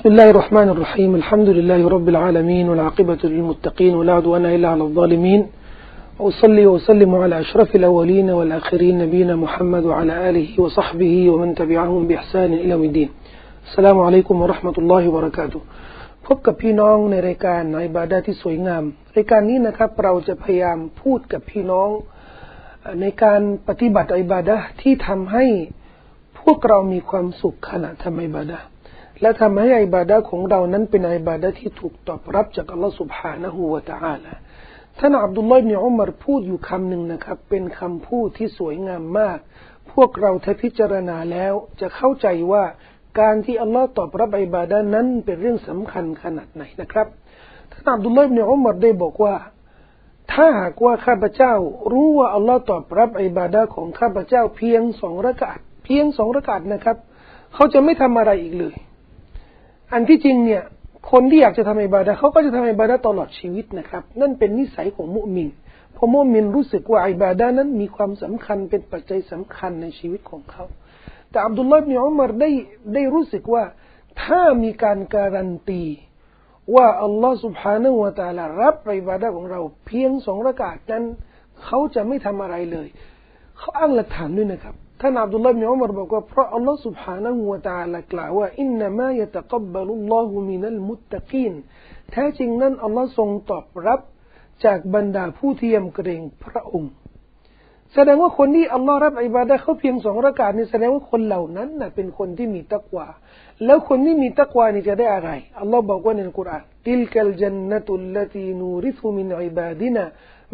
بسم الله الرحمن الرحيم الحمد لله رب العالمين والعاقبة للمتقين ولا عدوان إلا على الظالمين وأصلي وسلم على أشرف الأولين والآخرين نبينا محمد وعلى آله وصحبه ومن تبعهم بإحسان إلى يوم الدين السلام عليكم ورحمة الله وبركاته พบกับพี่น้องในรายการในบาดาที่สวยงามรายการนี้นะครับเราจะพยายามพูดกับพี่น้องในการปฏิบัติอิบาดะที่ทำให้พวกเรามีความสุขขณะทำอิบาดะ และทำให้อิบาดะของเรานั้นเป็นอิบาดะที่ถูกตอบรับจากอัลลอฮฺ سبحانه และ تعالى ท่านอับดุลลอฮ์มิอุมารพูดอยู่คำหนึ่งนะครับ เป็นคำพูดที่สวยงามมาก พวกเราถ้าพิจารณาแล้ว จะเข้าใจว่าการที่อัลลอฮ์ตอบรับอิบาดะนั้นเป็นเรื่องสำคัญขนาดไหนนะครับท่านอับดุลลอฮ์มิอุมารได้บอกว่า ถ้าหากว่าข้าพเจ้า รู้ว่าอัลลอฮ์ตอบรับอิบาดะของข้าพเจ้าเพียงสองระกาดเพียงสองระกาดนะครับ เขาจะไม่ทำอะไรอีกเลย อันที่จริงเนี่ย คนที่อยากจะทำอิบาดะเขาก็จะทำอิบาดะตลอดชีวิตนะครับ นั่นเป็นนิสัยของมุมินเพราะมุมินรู้สึกว่าอิบาดะนั้นมีความสำคัญเป็นปัจจัยสำคัญในชีวิตของเขา แต่อับดุลลอฮ์บิอุมารได้ได้รู้สึกว่า ถ้ามีการการันตี ว่าอัลลอฮ์ سبحانه และ تعالى รับอิบาดะของเรา เพียงสองระกาศนั้น เขาจะไม่ทำอะไรเลย เขาอ้างหลักฐานด้วยนะครับ ท่านอับดุลลาห์บินอุมารบอกว่าเพราะอัลลอฮ์ سبحانه และ تعالى กล่าวว่าอินนามายะตะกับบัลุลลอฮุมินัลมุตตะกีนแท้จริงนั้นอัลลอฮ์ทรงตอบรับจากบรรดาผู้ที่ยำเกรงพระองค์ แสดงว่าคนที่อัลลอฮ์รับอิบาดะเขาเพียงสองระกาศนี่แสดงว่าคนเหล่านั้นน่ะเป็นคนที่มีตักวาแล้วคนที่มีตักวานี่จะได้อะไรอัลลอฮ์บอกว่าในอัลกุรอานติลกัลจันนตุลลตีนูริธุมินอิบาดินะ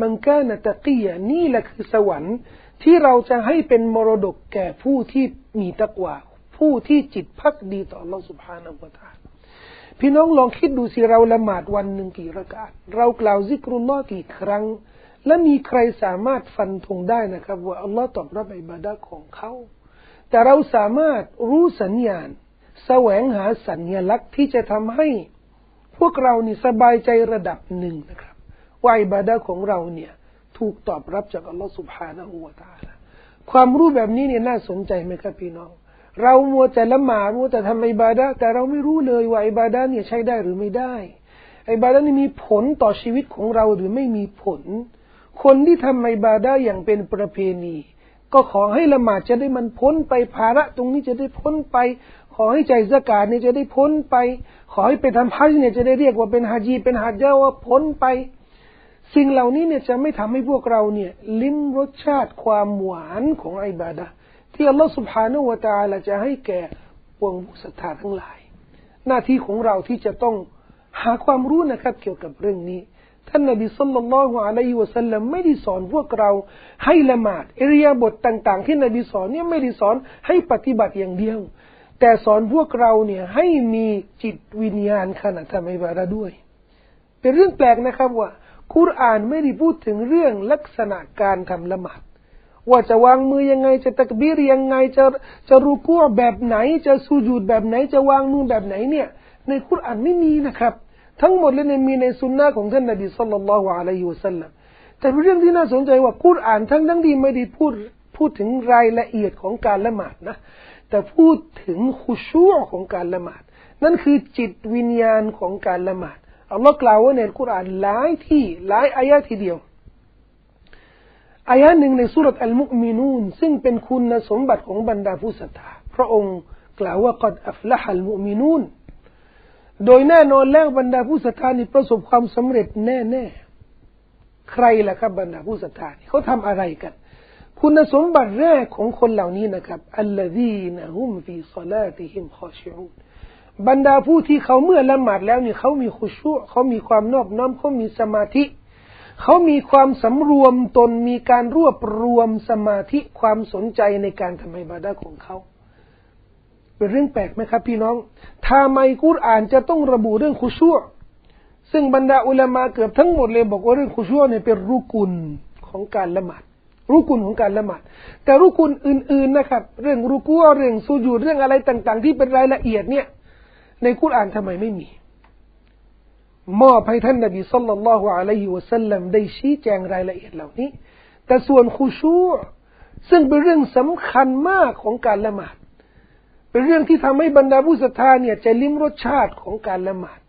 มันกานตะกียนี่แหละคือสวรรค์ ที่เราจะให้เป็นมรดกแก่ผู้ที่มีตะกวาผู้ที่จิตพักดีต่อเราสุภานะบะตาพี่น้องลองคิดดูสิเราละหมาดวันหนึ่งกี่ระกาศเรากล่าวซิกรุลลอกี่ครั้ง และมีใครสามารถฟันธงได้นะครับ ว่าอัลลอฮ์ตอบรับอิบาดาของเขาแต่เราสามารถรู้สัญญาณ แสวงหาสัญลักษณ์ที่จะทำให้พวกเรานี่สบายใจระดับหนึ่งนะครับว่าอิบาดาของเราเนี่ย ถูกตอบรับจากอัลลอฮฺสุบฮานะฮูวาตาละความรู้แบบนี้เนี่ยน่าสนใจไหมครับพี่น้อง เรามัวแต่ละหมาดมัวแต่ทำอิบาดะแต่เราไม่รู้เลยว่าอิบาดะเนี่ยใช้ได้หรือไม่ได้อิบาดะนี่มีผลต่อชีวิตของเราหรือไม่มีผล คนที่ทำอิบาดะอย่างเป็นประเพณี ก็ขอให้ละหมาดจะได้มันพ้นไปภาระตรงนี้จะได้พ้นไป ขอให้ใจสกาดเนี่ยจะได้พ้นไป ขอให้ไปทำฮัจญ์เนี่ยจะได้เรียกว่าเป็นฮาจีเป็นฮัจญ์ว่าพ้นไป สิ่งเหล่านี้เนี่ยจะไม่ทำให้พวกเราเนี่ย ลิ้มรสชาติความหวานของอิบาดะที่อัลลอฮฺสุบฮานุวะตาลาจะให้แก่พวงผู้ศรัทธาทั้งหลาย หน้าที่ของเราที่จะต้องหาความรู้นะครับ เกี่ยวกับเรื่องนี้ ท่านนบีสุลต่านละฮ์อะลัยฮิวะสัลลัมไม่ได้สอนพวกเราให้ละหมาดอริยาบทต่าง ๆ ที่นบีสอนเนี่ยไม่ได้สอนให้ปฏิบัติอย่างเดียว แต่สอนพวกเราเนี่ยให้มีจิตวิญญาณขณะทำอิบาดะด้วย เป็นเรื่องแปลกนะครับว่า คุรานไม่ได้พูดถึงเรื่องลักษณะการทำละหมาดว่าจะวางมือยังไงจะตักบีรยังไงจะจะรูกู้แบบไหน จะสูญูดแบบไหน จะวางมือแบบไหนเนี่ย ในคุรานไม่มีนะครับ ทั้งหมดเลยในมีในสุนนะของท่านนบีสัลลัลลอฮุอะลัยฮิวสัลลัมแต่เรื่องที่น่าสนใจว่าคุรานทั้งทั้งดีไม่ได้พูดพูดถึงรายละเอียดของการละหมาดนะ แต่พูดถึงขุชูของการละหมาด นั่นคือจิตวิญญาณของการละหมาด อัลลอฮ์กล่าวว่าในคุรอานหลายที่หลายอายะทีเดียวอายะหนึ่งในสุรษอัลมุมินูนซึ่งเป็นคุณสมบัติของบรรดาผู้ศรัทธาพระองค์กล่าวว่ากัดอัฟละฮัลมุมินูนโดยแน่นอนแล้วบรรดาผู้ศรัทธานี่ประสบความสำเร็จแน่แน่ใครล่ะครับบรรดาผู้ศรัทธาเขาทำอะไรกัน คุณสมบัติแรกของคนเหล่านี้นะครับอัลลอฮีนะฮุมฟีซาลาติฮิมขอชิอูน บรรดาผู้ที่เขาเมื่อละหมาดแล้วนี่เขามีขุชุเขามีความนอบน้อมเขามีสมาธิ เขามีความสำรวมตนมีการรวบรวมสมาธิความสนใจในการทำอิบาดะของเขา เป็นเรื่องแปลกไหมครับ พี่น้องทำไมกุรอานจะต้องระบุเรื่องขุชุซึ่งบรรดาอุลามาเกือบทั้งหมดเลยบอกว่าเรื่องขุชุเนี่ยเป็นรุกุลของการละหมาดรุกุลของการละหมาด แต่รุกุลอื่น ๆนะครับ เรื่องรุกัวเรื่องสูญูดเรื่องอะไรต่าง ๆ ที่เป็นรายละเอียดเนี่ย ในคุรานทำไมไม่มี มอบให้ท่านนบีสัลลัลลอฮุอะลัยฮิวะสัลลัมได้ชี้แจงรายละเอียดเหล่านี้ แต่ส่วนคุชูซึ่งเป็นเรื่องสำคัญมากของการละหมาด เป็นเรื่องที่ทำให้บรรดาผู้ศรัทธาเนี่ยจะลิ้มรสชาติของการละหมาด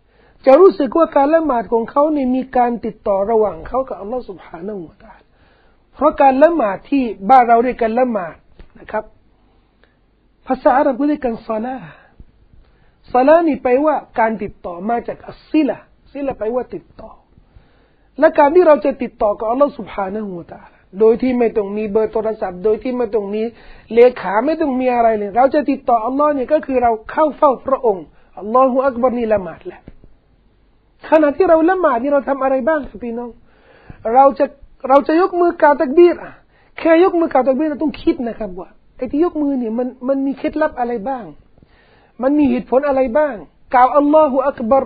จะรู้สึกว่าการละหมาดของเขาเนี่ยมีการติดต่อระหว่างเขากับอัลลอฮฺสุบฮานาอูตาลเพราะการละหมาดที่บ้านเราเรียกกันละหมาดนะครับ ภาษาอาหรับเรียกกันซาลาาลานี่แปลว่าการติดต่อมาจากอัสซิละซิละแปลว่าติดต่อ และการที่เราจะติดต่อกับอัลลอฮฺสุบฮานาอูตาลโดยที่ไม่ต้องมีเบอร์โทรศัพท์ โดยที่ไม่ต้องมีเลขาไม่ต้องมีอะไรเลย เราจะติดต่ออัลลอฮ์เนี่ยก็คือเราเข้าเฝ้าพระองค์อัลลอฮฺอักบารนี่ละหมาดแหละขณะที่เราละหมาดนี่เราทำอะไรบ้างครับพี่น้อง เราจะเราจะยกมือกาตักบีรอะแค่ยกมือกาตักบีรเราต้องคิดนะครับว่าไอ้ที่ยกมือเนี่ยมันมันมีเคล็ดลับอะไรบ้าง มันมีเหตุผลอะไรบ้าง กล่าวอัลลอฮฺอักบาร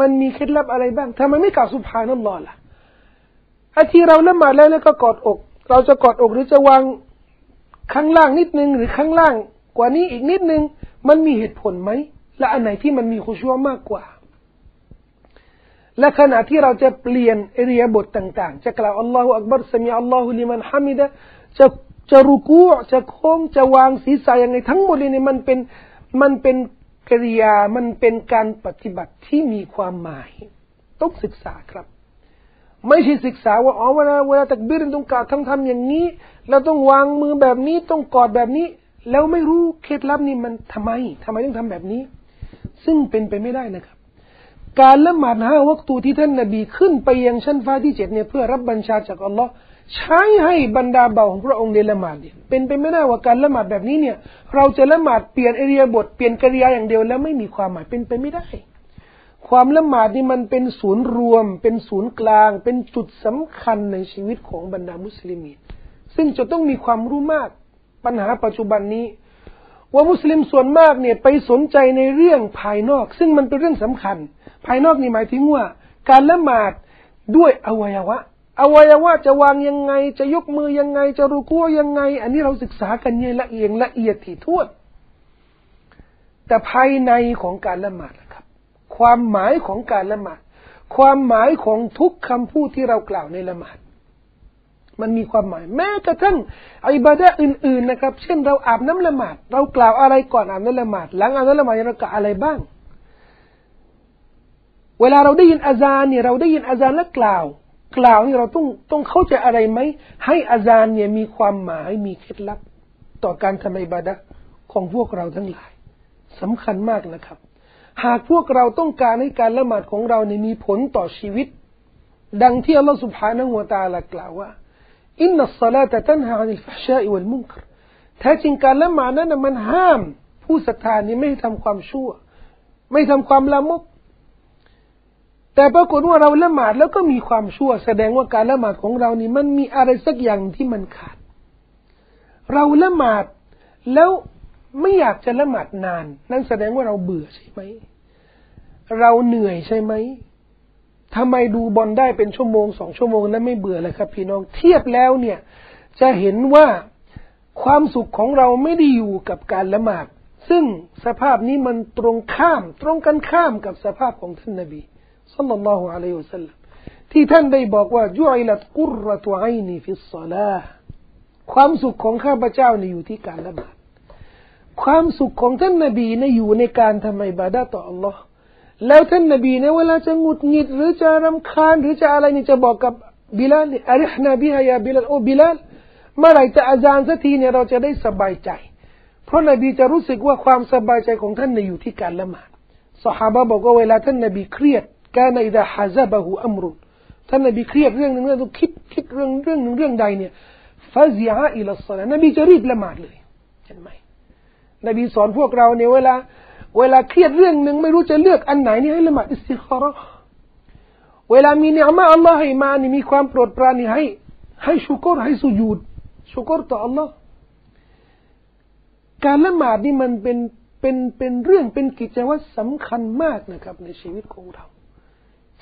มันมีเคล็ดลับอะไรบ้างทำไมไม่กล่าวสุบฮานัลลอฮ์ล่ะไอ้ที่เราละหมาดแล้วแล้วก็กอดอก เราจะกอดอกหรือจะวางข้างล่างนิดนึงหรือข้างล่าง กว่านี้อีกนิดนึง มันมีเหตุผลไหม และอันไหนที่มันมีคุชัวมากกว่า และขณะที่เราจะเปลี่ยนเริยบทต่างๆ จะกล่าวอัลลอฮฺอักบารสมีอัลลอฮฺลิมันฮามิดะจะจะรุกูจะโค้งจะวางศีรษะยังไงทั้งหมดเลยมันเป็น มันเป็นกิริยามันเป็นการปฏิบัติที่มีความหมาย ต้องศึกษาครับ ไม่ใช่ศึกษาว่าอ๋อเวลาเวลาตักบิรต้องการทำทำอย่างนี้ เราต้องวางมือแบบนี้ต้องกอดแบบนี้ แล้วไม่รู้เคล็ดลับนี่มันทำไมทำไมต้องทำแบบนี้ ซึ่งเป็นไปไม่ได้นะครับ การละหมาดห้าวัตูที่ท่านนบีขึ้นไปยังชั้นฟ้าที่เจ็ดเนี่ยเพื่อรับบัญชาจากอัลลอฮ์ ใช้ให้บรรดาเบาของพระองค์ในละหมาดเนี่ยเป็นไปไม่ได้ว่าการละหมาดแบบนี้เนี่ย เราจะละหมาดเปลี่ยนเอริยบทเปลี่ยนกริยาอย่างเดียวแล้วไม่มีความหมายเป็นไปไม่ได้ ความละหมาดนี่มันเป็นศูนย์รวม เป็นศูนย์กลาง เป็นจุดสำคัญในชีวิตของบรรดามุสลิมีซึ่งจะต้องมีความรู้มากปัญหาปัจจุบันนี้ ว่ามุสลิมส่วนมากเนี่ยไปสนใจในเรื่องภายนอก ซึ่งมันเป็นเรื่องสำคัญ ภายนอกนี่หมายถึงว่า การละหมาดด้วยอวัยวะ อวัยวะจะวางยังไง จะยกมือยังไง จะรูกัวยังไง อันนี้เราศึกษากันเนี่ยละเอียดละเอียดถี่ถ้วนแต่ภายในของการละหมาดครับ ความหมายของการละหมาด ความหมายของทุกคำพูดที่เรากล่าวในละหมาด มันมีความหมาย แม้กระทั่งอิบาดะอื่น ๆ นะครับ เช่นเราอาบน้ำละหมาด เรากล่าวอะไรก่อนอาบน้ำละหมาด หลังอาบน้ำละหมาดเรากล่าวอะไรบ้าง เวลาเราได้ยินอาจารย์เนี่ยเราได้ยินอาจารย์แล้วกล่าว กล่าวนี่เราต้องต้องเข้าใจอะไรไหมให้อาจารย์เนี่ยมีความหมายมีเคล็ดลับ ต่อการทำอิบาดะของพวกเราทั้งหลายสำคัญมากนะครับ หากพวกเราต้องการให้การละหมาดของเราเนี่ยมีผลต่อชีวิต ดังที่อัลลอฮฺสุบฮานะหัวตาลากล่าวว่าอินนัสซาลาตะตันฮานิลฟะชาอิวัลมุนครแท้จริงการละหมาดนั้นมันห้าม ผู้ศรัทธานี่ไม่ทำความชั่ว ไม่ทำความละมุก แต่ปรากฏว่าเราละหมาดแล้วก็มีความชั่ว แสดงว่าการละหมาดของเรานี่มันมีอะไรสักอย่างที่มันขาด เราละหมาดแล้วไม่อยากจะละหมาดนาน นั่นแสดงว่าเราเบื่อใช่ไหม เราเหนื่อยใช่ไหมทำไมดูบอลได้เป็นชั่วโมงสองชั่วโมงแล้วไม่เบื่อเลยครับ พี่น้องเทียบแล้วเนี่ย จะเห็นว่าความสุขของเราไม่ได้อยู่กับการละหมาด ซึ่งสภาพนี้มันตรงข้าม ตรงกันข้ามกับสภาพของท่านนบี صلى الله عليه وسلمที่ท่านได้บอกว่าجعلت قرة عيني في الصلاةความสุขของข้าพเจ้านี่อยู่ที่การละหมาดความสุขของท่านนบีนะอยู่ในการทำอิบาดะต่อ Allah แล้วท่านนบีเนี่ยเวลาจะงุดหงิดหรือจะรำคาญหรือจะอะไรนี่จะบอกกับบิลาลأرحنا بها يا بلالโอบิลาลเมื่อไรจะอาจารย์สักทีเนี่ยเราจะได้สบายใจ เพราะนบีจะรู้สึกว่าความสบายใจของท่านเนี่ยอยู่ที่การละหมาดสหายบอกว่าเวลาท่านนบีเครียด كان إذا حزبه أمرท่านนบีเครียดเรื่องหนึ่งเรื่องต้องคิดคิดเรื่องเรื่องหนึ่งเรื่องใดเนี่ยฟาซิอาอิลสลานบีจะรีบละหมาดเลยเห็นไหมนบีสอนพวกเราเนี่ยเวลา เวลาเครียดเรื่องหนึ่งไม่รู้จะเลือกอันไหนนี่ให้ละหมาดอิสติคาระเวลามีเนื้อมาอัลลอฮ์ให้มานี่มีความโปรดปรานนี่ให้ ให้ชุกรให้สุญูดชุกรต่ออัลลอฮ์การละหมาดนี่มันเป็นเป็นเป็นเรื่องเป็นกิจวัตรสำคัญมากนะครับ ในชีวิตของเรา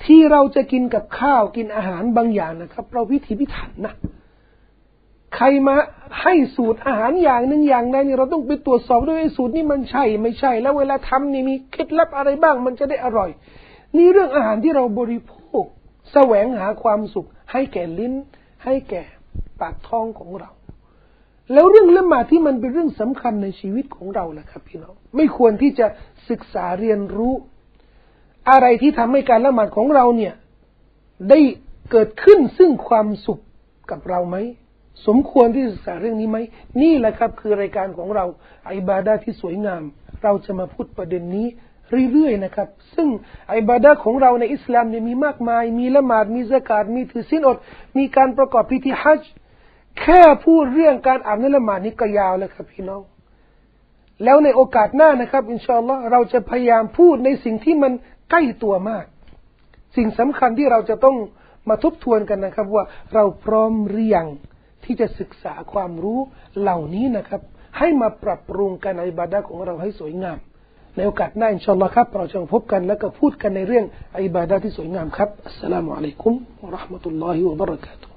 ที่เราจะกินกับข้าวกินอาหารบางอย่างนะครับ เราพิถีพิถันนะใครมาให้สูตรอาหารอย่างหนึ่งอย่างใดนี่เราต้องไปตรวจสอบด้วยสูตรนี่มันใช่ ไม่ใช่ แล้วเวลาทำนี่มีเคล็ดลับอะไรบ้าง มันจะได้อร่อย นี่เรื่องอาหารที่เราบริโภค แสวงหาความสุข ให้แก่ลิ้น ให้แก่ปากท้องของเรา แล้วเรื่องละหมาดที่มันเป็นเรื่องสำคัญในชีวิตของเราแหละครับ พี่น้องไม่ควรที่จะศึกษาเรียนรู้ อะไรที่ทำให้การละหมาดของเราเนี่ย ได้เกิดขึ้นซึ่งความสุขกับเราไหม สมควรที่ศึกษาเรื่องนี้ไหม นี่แหละครับ คือรายการของเราอิบาดาที่สวยงาม เราจะมาพูดประเด็นนี้เรื่อยๆนะครับ ซึ่งอิบาดาของเราในอิสลามเนี่ยมีมากมาย มีละหมาด มีสกาดมีถือศีลอด มีการประกอบพิธีฮัจจ์แค่พูดเรื่องการอ่าน้ำละหมาดนี้ก็ยาวแล้วครับพี่น้อง แล้วในโอกาสหน้านะครับ อินชาอัลลอฮ์เราจะพยายามพูดในสิ่งที่มัน ใกล้ตัวมาก สิ่งสำคัญที่เราจะต้องมาทบทวนกันนะครับ ว่าเราพร้อมหรือยังที่จะศึกษาความรู้เหล่านี้นะครับ ให้มาปรับปรุงการอิบาดะของเราให้สวยงาม ในโอกาสหน้าอินชาอัลลอฮ์ครับ เราจะพบกันแล้วก็พูดกันในเรื่องอิบาดะที่สวยงามครับอัสสลามุอะลัยกุมวะราะห์มะตุลลอฮิวะบะเราะกาตุ